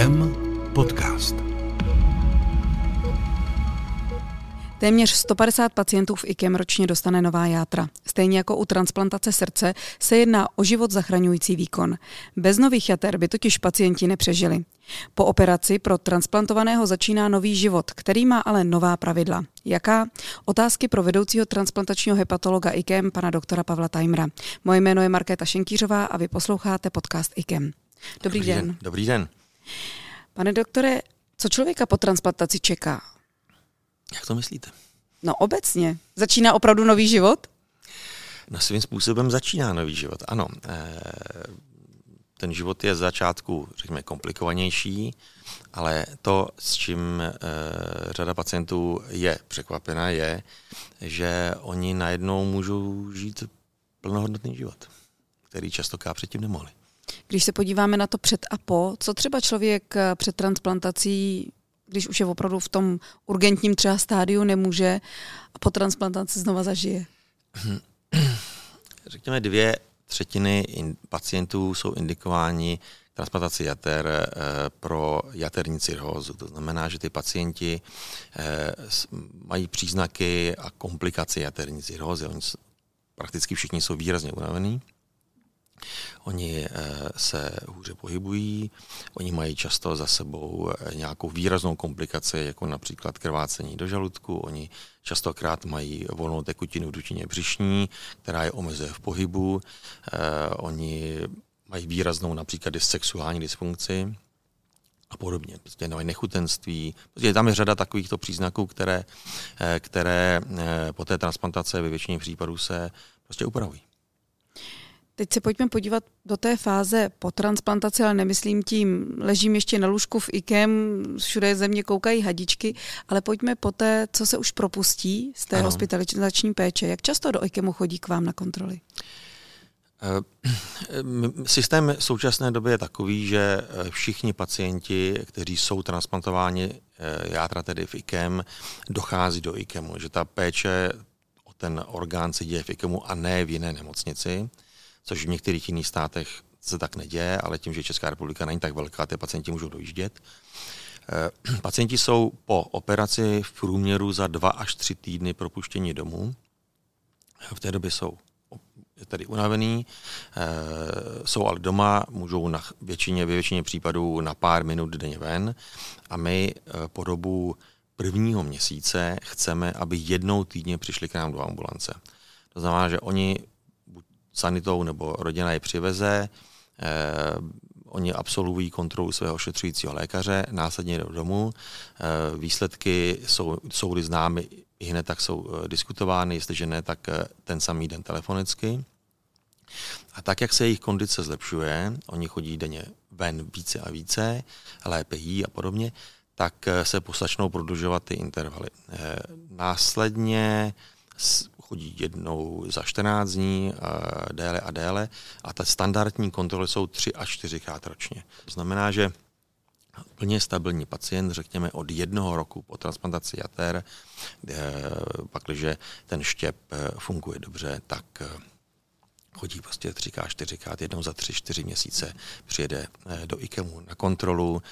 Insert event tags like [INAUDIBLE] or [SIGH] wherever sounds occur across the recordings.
IKEM podcast. Téměř 150 pacientů v IKEM ročně dostane nová játra. Stejně jako u transplantace srdce se jedná o život zachraňující výkon. Bez nových jater by totiž pacienti nepřežili. Po operaci pro transplantovaného začíná nový život, který má ale nová pravidla. Jaká? Otázky pro vedoucího transplantačního hepatologa IKEM, pana doktora Pavla Tajmra. Moje jméno je Markéta Šenkýřová a vy posloucháte podcast IKEM. Dobrý, Dobrý den. den. Dobrý den. Pane doktore, co člověka po transplantaci čeká? Jak to myslíte? No obecně. Začíná opravdu nový život? No svým způsobem začíná nový život, ano. Eh, Ten život je z začátku, řekněme, komplikovanější, ale to, s čím eh, řada pacientů je překvapena, je, že oni najednou můžou žít plnohodnotný život, který častokrát předtím nemohli. Když se podíváme na to před a po, co třeba člověk eh, před transplantací, když už je opravdu v tom urgentním třeba stádiu, nemůže a po transplantaci znova zažije? [CLEARS THROAT] Řekněme, dvě třetiny in, pacientů jsou indikováni transplantaci jater e, pro jaterní cirhózu. To znamená, že ty pacienti e, s, mají příznaky a komplikace jaterní cirhózy. Oni prakticky všichni jsou výrazně unavení. Oni se hůře pohybují, oni mají často za sebou nějakou výraznou komplikaci, jako například krvácení do žaludku, oni častokrát mají volnou tekutinu v dutině břišní, která je omezuje v pohybu, oni mají výraznou například sexuální dysfunkci a podobně. Prostě mají nechutenství. Prostě tam je řada takovýchto příznaků, které, které po té transplantace ve většině případů se prostě upravují. Teď se pojďme podívat do té fáze po transplantaci, ale nemyslím tím, ležím ještě na lůžku v IKEM, všude ze mě koukají hadičky, ale pojďme po té, co se už propustí z té ano. hospitalizační péče. Jak často do IKEMu chodí k vám na kontroly? Systém v současné době je takový, že všichni pacienti, kteří jsou transplantováni játra tedy v IKEM, dochází do IKEMu, že ta péče o ten orgán se děje v IKEMu a ne v jiné nemocnici což v některých jiných státech se tak neděje, ale tím, že Česká republika není tak velká, ty pacienti můžou dojíždět. [CLEARS THROAT] Pacienti jsou po operaci v průměru za dva až tři týdny propuštění domů. V té době jsou tedy unavený, jsou ale doma, můžou na většině, ve většině případů na pár minut denně ven a my po dobu prvního měsíce chceme, aby jednou týdně přišli k nám do ambulance. To znamená, že oni sanitou nebo rodina je přiveze, eh, oni absolvují kontrolu svého ošetřujícího lékaře, následně jdou domů, eh, výsledky jsou, jsou známy i hned tak jsou eh, diskutovány, jestliže ne, tak ten samý den telefonicky. A tak, jak se jejich kondice zlepšuje, oni chodí denně ven více a více, lépe jí a podobně, tak se poslačnou prodlužovat ty intervaly. Následně chodí jednou za 14 dní, déle a déle a ta standardní kontroly jsou 3 až 4 krát ročně. To znamená, že plně stabilní pacient, řekněme od jednoho roku po transplantaci jater, pak, když ten štěp e, funguje dobře, tak chodí prostě 3 4 krát, jednou za 3-4 měsíce přijede do IKEMu na kontrolu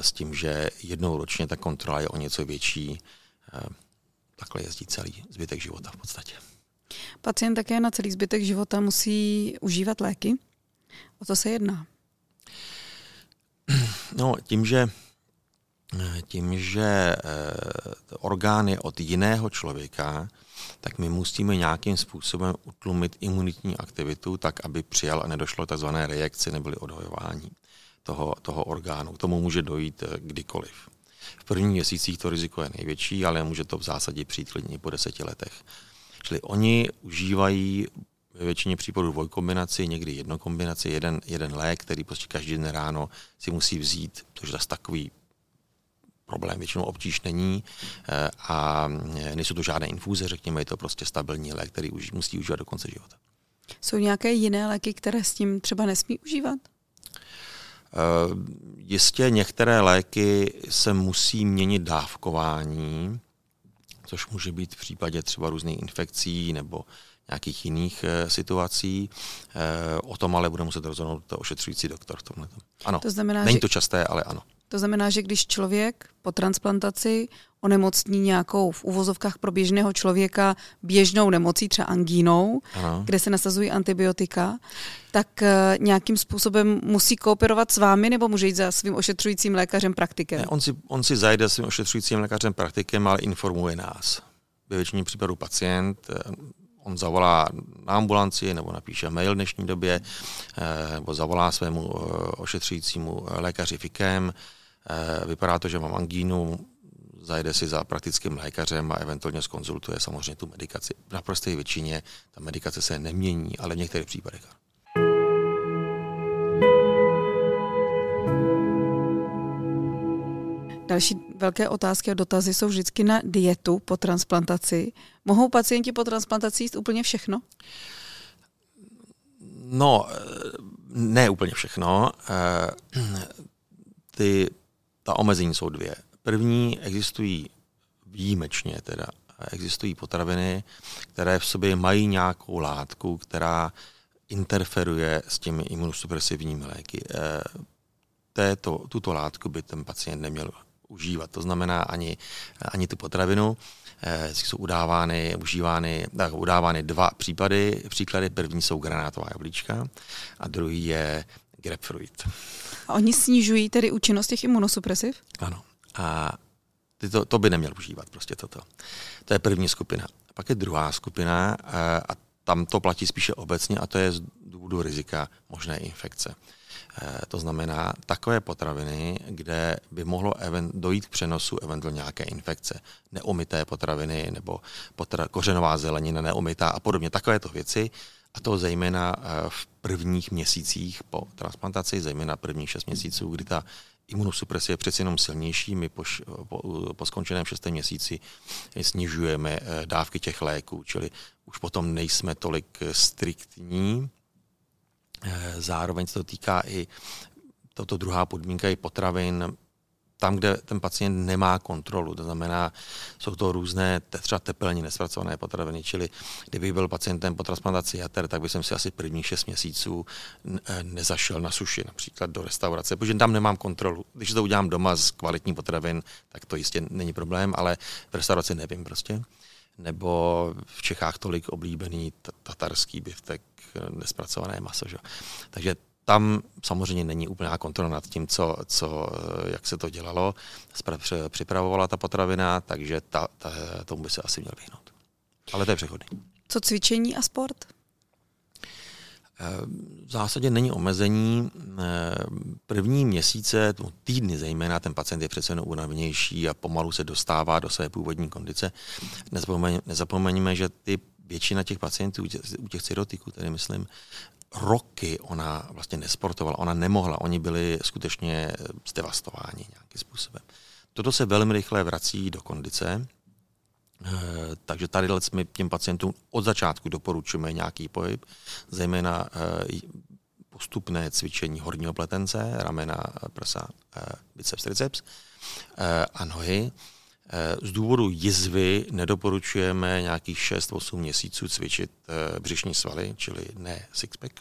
s tím, že jednou ročně ta kontrola je o něco větší takhle jezdí celý zbytek života v podstatě. Pacient také na celý zbytek života musí užívat léky? O to se jedná? No, tím, že tím, že orgán je od jiného člověka, tak my musíme nějakým způsobem utlumit imunitní aktivitu, tak aby přijal a nedošlo tzv. reakci neboli odhojování toho, toho orgánu. K tomu může dojít kdykoliv. V prvních měsících to riziko je největší, ale může to v zásadě přijít klidně po deseti letech. Čili oni užívají ve většině případů dvojkombinaci, někdy jednokombinaci, jeden, jeden lék, který prostě každý den ráno si musí vzít, což zase takový problém většinou obtíž není eh, a nejsou to žádné infuze, řekněme, je to prostě stabilní lék, který už musí užívat do konce života. Jsou nějaké jiné léky, které s tím třeba nesmí užívat? Uh, jistě některé léky se musí měnit dávkování, což může být v případě třeba různých infekcí nebo nějakých jiných e, situací. E, o tom ale bude muset rozhodnout to ošetřující doktor v tomhle. Ano, to znamená, není to časté, ale ano. To znamená, že když člověk po transplantaci onemocní nějakou v uvozovkách pro běžného člověka běžnou nemocí, třeba angínou, ano. kde se nasazují antibiotika, tak uh, nějakým způsobem musí kooperovat s vámi nebo může jít za svým ošetřujícím lékařem praktikem? Ne, on, si, on si zajde svým ošetřujícím lékařem praktikem, ale informuje nás. Ve většině případů pacient eh, on zavolá na ambulanci nebo napíše mail v dnešní době, eh, nebo zavolá svému ošetřujícímu lékaři FIKem, vypadá to, že mám angínu, zajde si za praktickým lékařem a eventuálně skonzultuje samozřejmě tu medikaci. V naprosté většině ta medikace se nemění, ale v některých případech. Další velké otázky a dotazy jsou vždycky na dietu po transplantaci. Mohou pacienti po transplantaci jíst úplně všechno? No, ne úplně všechno. Eh, ty, ta omezení jsou dvě. První existují výjimečně teda, existují potraviny, které v sobě mají nějakou látku, která interferuje s těmi imunosupresivními léky. Eh, této, tuto látku by ten pacient neměl užívat. To znamená ani, ani tu potravinu. Eh, jsou udávány, užívány, tak, udávány dva případy. Příklady první jsou granátová jablíčka a druhý je grapefruit. A oni snižují tedy účinnost těch imunosupresiv? Ano. A ty to, to by neměl užívat prostě toto. To je první skupina. Pak je druhá skupina a tam to platí spíše obecně a to je z důvodu rizika možné infekce. E, to znamená takové potraviny, kde by mohlo dojít k přenosu eventuálně nějaké infekce. Neumité potraviny nebo potra- kořenová zelenina neumytá a podobně. Takovéto věci, a to zejména e, v prvních měsících po transplantaci, zejména prvních šest měsíců, kdy ta imunosupresie je přeci jenom silnější. My po, po, po skončeném šestém měsíci snižujeme eh, dávky těch léků, čili už potom nejsme tolik eh, striktní. Eh, zároveň se to týká i toto druhá podmínka i potravin, tam, kde ten pacient nemá kontrolu. To znamená, jsou to různé třeba tepelní nespracované potraviny, čili kdyby byl pacientem po transplantaci jater, tak bych si asi prvních 6 měsíců eh, nezašel na suši, například do restaurace, protože tam nemám kontrolu. Když to udělám doma z kvalitní potravin, tak to jistě není problém, ale v restauraci nevím prostě nebo v Čechách tolik oblíbený tatarský biftek, eh, nespracované maso. Že? Takže tam samozřejmě není úplná kontrola nad tím, co, co, eh, jak se to dělalo, připravovala ta potravina, takže ta, ta, tomu by se asi měl vyhnout. Ale to je přechodný. Co cvičení a sport? Eh, v zásadě není omezení. Eh, první měsíce, týdny zejména, ten pacient je přece jen unavenější a pomalu se dostává do své původní kondice. Nezapomeňme, že ty většina těch pacientů u těch cyrotiků, tedy myslím, roky ona vlastně nesportovala, ona nemohla, oni byli skutečně zdevastováni nějakým způsobem. Toto se velmi rychle vrací do kondice, eh, takže tady my těm pacientům od začátku doporučujeme nějaký pohyb, zejména eh, postupné cvičení horního pletence, ramena, prsa, eh, biceps, triceps a nohy. Z důvodu jizvy nedoporučujeme nějakých 6-8 měsíců cvičit eh, břišní svaly, čili ne sixpack,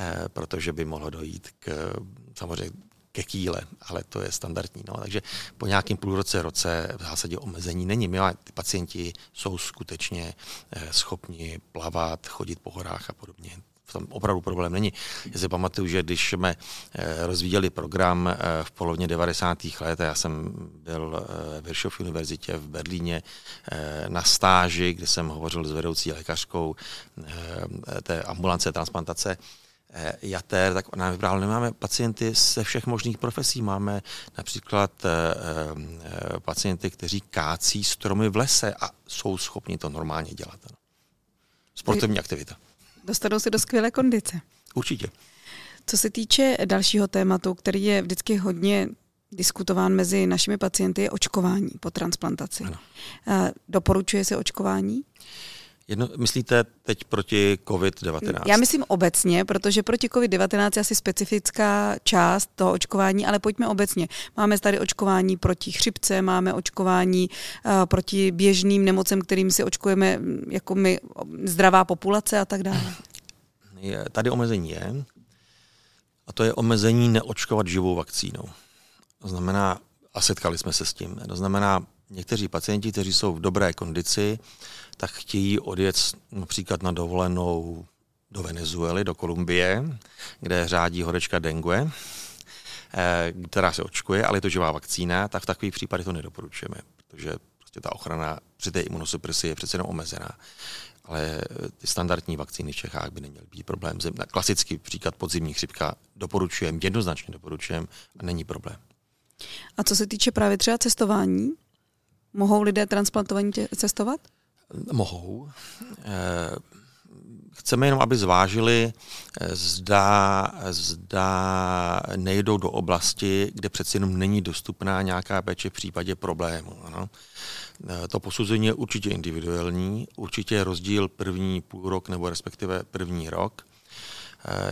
eh, protože by mohlo dojít k samozřejmě ke kýle, ale to je standardní. No. Takže po nějakém půlroce, roce v zásadě omezení není. My ty pacienti jsou skutečně eh, schopni plavat, chodit po horách a podobně v tom opravdu problém není. Já si pamatuju, že když jsme eh, rozvíjeli program eh, v polovině 90. let, já jsem byl eh, v Hirschhoff univerzitě v Berlíně na stáži, kde jsem hovořil s vedoucí lékařkou té ambulance transplantace jater, tak nám vyprávěl, nemáme pacienty ze všech možných profesí. Máme například pacienty, kteří kácí stromy v lese a jsou schopni to normálně dělat. Sportovní aktivita dostanou se do skvělé kondice. Určitě. Co se týče dalšího tématu, který je vždycky hodně diskutován mezi našimi pacienty, je očkování po transplantaci. Ano. Doporučuje se očkování? Jedno, myslíte teď proti COVID-19? Já myslím obecně, protože proti COVID-19 je asi specifická část toho očkování, ale pojďme obecně. Máme tady očkování proti chřipce, máme očkování uh, proti běžným nemocem, kterým si očkujeme jako my, zdravá populace a tak dále. Je, tady omezení je, a to je omezení neočkovat živou vakcínou. To znamená, a setkali jsme se s tím, to znamená, někteří pacienti, kteří jsou v dobré kondici, tak chtějí odjet například na dovolenou do Venezuely, do Kolumbie, kde řádí horečka dengue, eh, která se očkuje, ale je to živá vakcína, tak v takových případech to nedoporučujeme, protože prostě ta ochrana při té imunosupresi je přece jenom omezená. Ale ty standardní vakcíny v Čechách by neměly být problém. Klasický příklad podzimní chřipka doporučujeme, jednoznačně doporučujeme a není problém. A co se týče právě třeba cestování, mohou lidé transplantovaní cestovat? Mohou. Eh, chceme jenom, aby zvážili, eh, zda, zda nejdou do oblasti, kde přeci jenom není dostupná nějaká péče v případě problému. Ano. Eh, to posuzení je určitě individuální, určitě je rozdíl první půl rok nebo respektive první rok.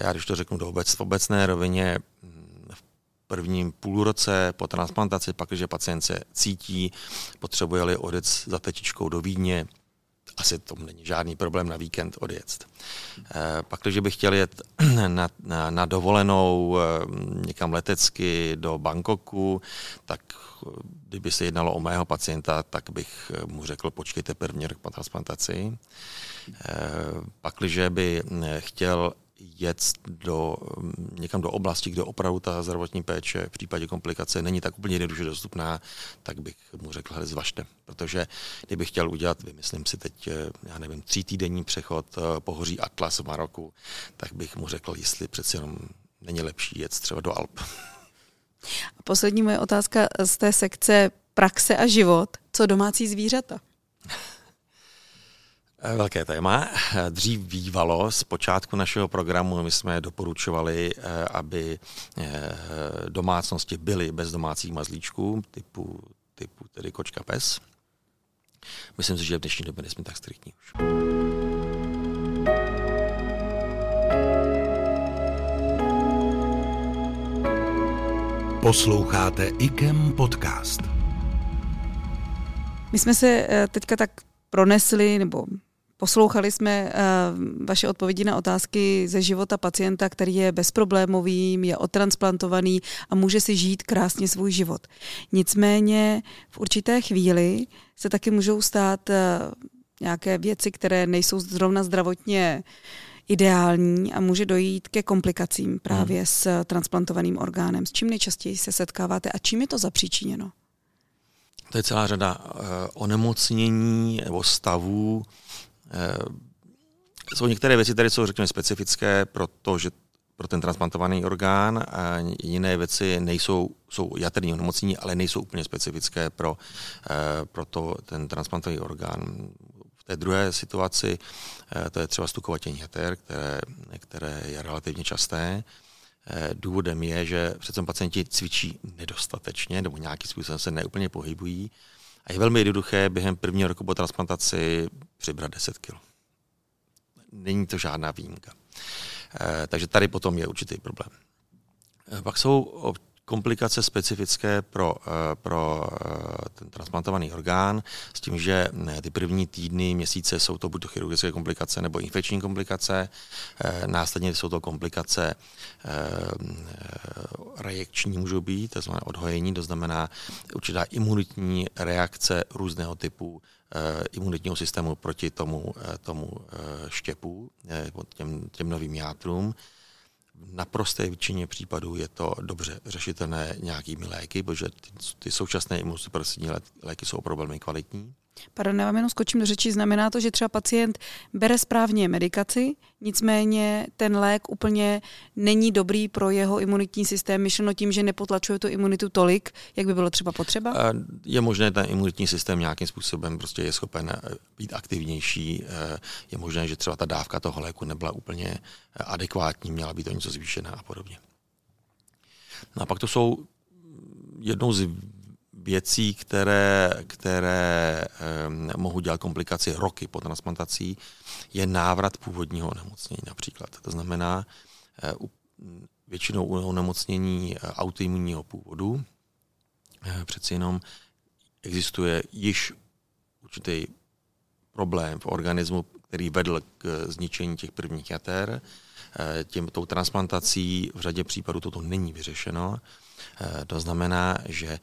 Já když to řeknu do obec, v obecné rovině prvním půlroce po transplantaci, pak, když pacient se cítí, potřebuje-li odjet za tetičkou do Vídně, asi to není žádný problém na víkend odjet. Eh, pak, když bych chtěl jet [CLEARS THROAT] na, na, na dovolenou eh, někam letecky do Bangkoku, tak eh, kdyby se jednalo o mého pacienta, tak bych mu řekl, počkejte první rok po transplantaci. Pak, když by chtěl jet do, někam do oblasti, kde opravdu ta zdravotní péče v případě komplikace není tak úplně jednoduše dostupná, tak bych mu řekl, hele, zvažte. Protože kdybych chtěl udělat, vymyslím si teď, eh, já nevím, tří týdenní přechod eh, pohoří Atlas v Maroku, tak bych mu řekl, jestli přeci jenom není lepší jet třeba do Alp. A poslední moje otázka z té sekce praxe a život. Co domácí zvířata? [LAUGHS] Eh, velké téma. Eh, dřív bývalo z počátku našeho programu, my jsme doporučovali, eh, aby domácnosti byly bez domácích mazlíčků, typu, typu tedy kočka pes. Myslím si, že v dnešní době nejsme tak striktní už. Posloucháte IKEM podcast. My jsme se teďka tak pronesli, nebo Poslouchali jsme uh, vaše odpovědi na otázky ze života pacienta, který je bezproblémový, je otransplantovaný a může si žít krásně svůj život. Nicméně v určité chvíli se taky můžou stát uh, nějaké věci, které nejsou zrovna zdravotně ideální a může dojít ke komplikacím právě hmm. s transplantovaným orgánem. S čím nejčastěji se setkáváte a čím je to zapříčiněno? To je celá řada uh, onemocnění nebo stavů, Eh, jsou některé věci, které jsou, řekněme, specifické pro to, že pro ten transplantovaný orgán a jiné věci nejsou, jsou jaterní onemocnění, ale nejsou úplně specifické pro, eh, pro to, ten transplantovaný orgán. V té druhé situaci eh, to je třeba stukovatění jater, které, které je relativně časté. Důvodem je, že přece pacienti cvičí nedostatečně nebo nějakým způsobem se neúplně pohybují a je velmi jednoduché během prvního roku po transplantaci přibrat 10 kg. Není to žádná výjimka. E, takže tady potom je určitý problém. E, pak jsou komplikace specifické pro, eh, pro ten transplantovaný orgán, s tím, že ty první týdny, měsíce jsou to buď to chirurgické komplikace nebo infekční komplikace, následně jsou to komplikace reakční můžou být, to znamená odhojení, to znamená určitá imunitní reakce různého typu Eh, imunitního systému proti tomu, eh, tomu eh, štěpu, těm, těm novým játrům. Naprosté většině případů je to dobře řešitelné nějakými léky, protože ty, ty současné imunosupresivní léky jsou opravdu velmi kvalitní. Pardon, já vám jenom skočím do řeči. Znamená to, že třeba pacient bere správně medikaci, nicméně ten lék úplně není dobrý pro jeho imunitní systém, myšleno tím, že nepotlačuje tu imunitu tolik, jak by bylo třeba potřeba? Je možné, ten imunitní systém nějakým způsobem prostě je schopen eh, být aktivnější. Eh, je možné, že třeba ta dávka toho léku nebyla úplně eh, adekvátní, měla být o něco zvýšená a podobně. No a pak to jsou jednou z věcí, které, které um, mohou dělat komplikaci roky po transplantací, je návrat původního onemocnění například. To znamená uh, většinou u onemocnění uh, autoimunního původu. Uh, přeci jenom existuje již určitý problém v organismu, který vedl k zničení těch prvních jater. Tím, tou transplantací v řadě případů toto není vyřešeno. To znamená, že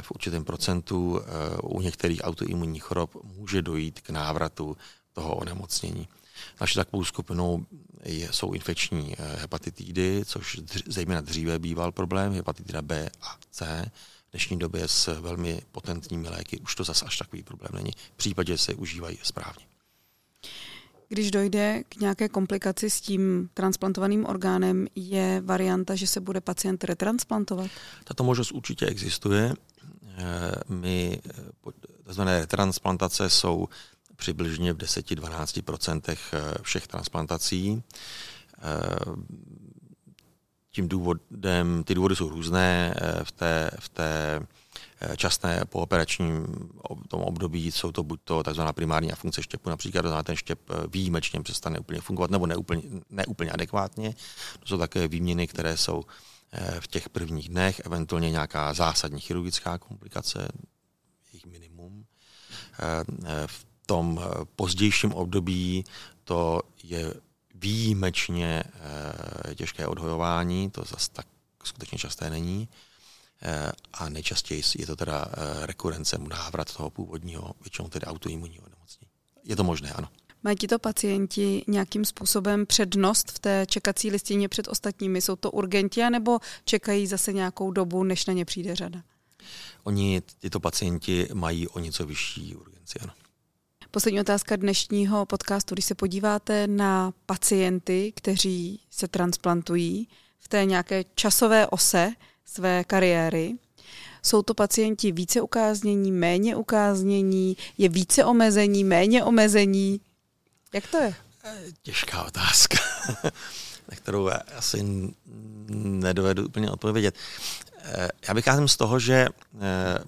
v určitém procentu u některých autoimunních chorob může dojít k návratu toho onemocnění. Naší takovou skupinou je, jsou infekční hepatitidy, což zejména dříve býval problém, hepatitida B a C. V dnešní době s velmi potentními léky už to zase až takový problém není. V případě, se užívají správně. Když dojde k nějaké komplikaci s tím transplantovaným orgánem, je varianta, že se bude pacient retransplantovat? Tato možnost určitě existuje. My, tzv. retransplantace jsou přibližně v 10-12% všech transplantací. Tím důvodem, ty důvody jsou různé. V té, v té Eh, časné pooperačním tom období jsou to buď to tzv. primární a funkce štěpu, například ten štěp eh, výjimečně přestane úplně fungovat nebo neúplně, neúplně adekvátně. To jsou také výměny, které jsou eh, v těch prvních dnech, eventuálně nějaká zásadní chirurgická komplikace, jejich minimum. V tom pozdějším období to je výjimečně těžké odhojování, to zase tak skutečně časté není. Eh, a nejčastěji je to teda eh, rekurence, návrat toho původního, většinou tedy autoimunního nemocnění. Je to možné, ano. Mají tito pacienti nějakým způsobem přednost v té čekací listině před ostatními? Jsou to urgenti, nebo čekají zase nějakou dobu, než na ně přijde řada? Oni, tyto pacienti, mají o něco vyšší urgenci, ano. Poslední otázka dnešního podcastu. Když se podíváte na pacienty, kteří se transplantují v té nějaké časové ose, své kariéry. Jsou to pacienti více ukáznění, méně ukáznění, je více omezení, méně omezení? Jak to je? Těžká otázka, [LAUGHS] na kterou asi nedovedu úplně odpovědět. Já vycházím z toho, že eh,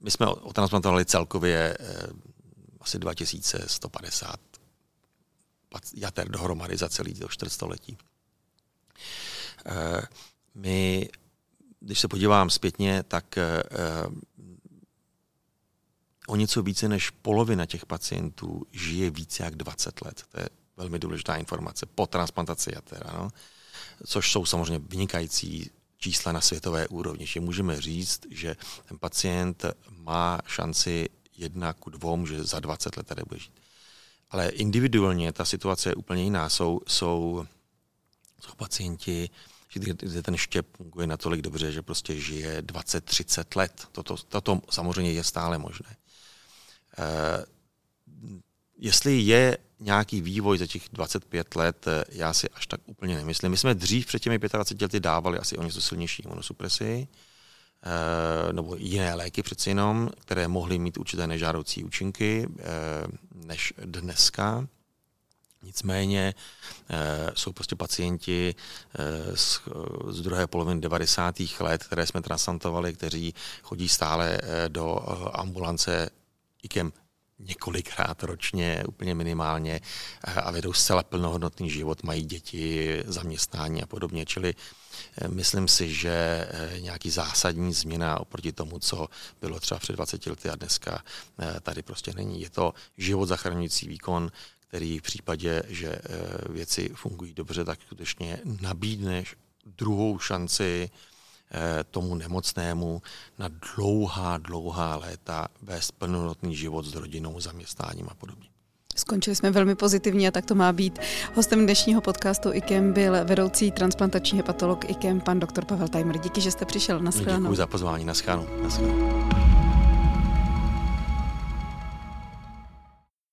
my jsme otransplantovali celkově eh, asi 2150 jater dohromady za celý to čtvrtstoletí. My, když se podívám zpětně, tak eh, eh, o něco více než polovina těch pacientů žije více jak 20 let. To je velmi důležitá informace po transplantaci jatera, no? což jsou samozřejmě vynikající čísla na světové úrovni. Že můžeme říct, že ten pacient má šanci jedna ku dvou, že za 20 let tady bude žít. Ale individuálně ta situace je úplně jiná. Jsou, jsou, jsou pacienti, kde ten štěp funguje natolik dobře, že prostě žije 20-30 let. Toto, toto samozřejmě je stále možné. E, jestli je nějaký vývoj za těch 25 let, eh, já si až tak úplně nemyslím. My jsme dřív před těmi 25 lety dávali asi o něco silnější imunosupresi, e, nebo jiné léky přeci jenom, které mohly mít určité nežádoucí účinky než dneska. Nicméně e, jsou prostě pacienti e, z, z druhé poloviny 90. let, které jsme transplantovali, kteří chodí stále e, do ambulance IKEM několikrát ročně, úplně minimálně a vedou zcela plnohodnotný život, mají děti, zaměstnání a podobně. Čili myslím si, že nějaký zásadní změna oproti tomu, co bylo třeba před 20 lety a dneska tady prostě není. Je to život zachraňující výkon, který v případě, že eh, věci fungují dobře, tak skutečně nabídneš druhou šanci eh, tomu nemocnému na dlouhá, dlouhá léta vést plnohodnotný život s rodinou, zaměstnáním a podobně. Skončili jsme velmi pozitivně a tak to má být. Hostem dnešního podcastu IKEM byl vedoucí transplantační hepatolog IKEM, pan doktor Pavel Tajmer. Díky, že jste přišel. Naschledanou. Děkuji za pozvání. Naschledanou. Naschledanou.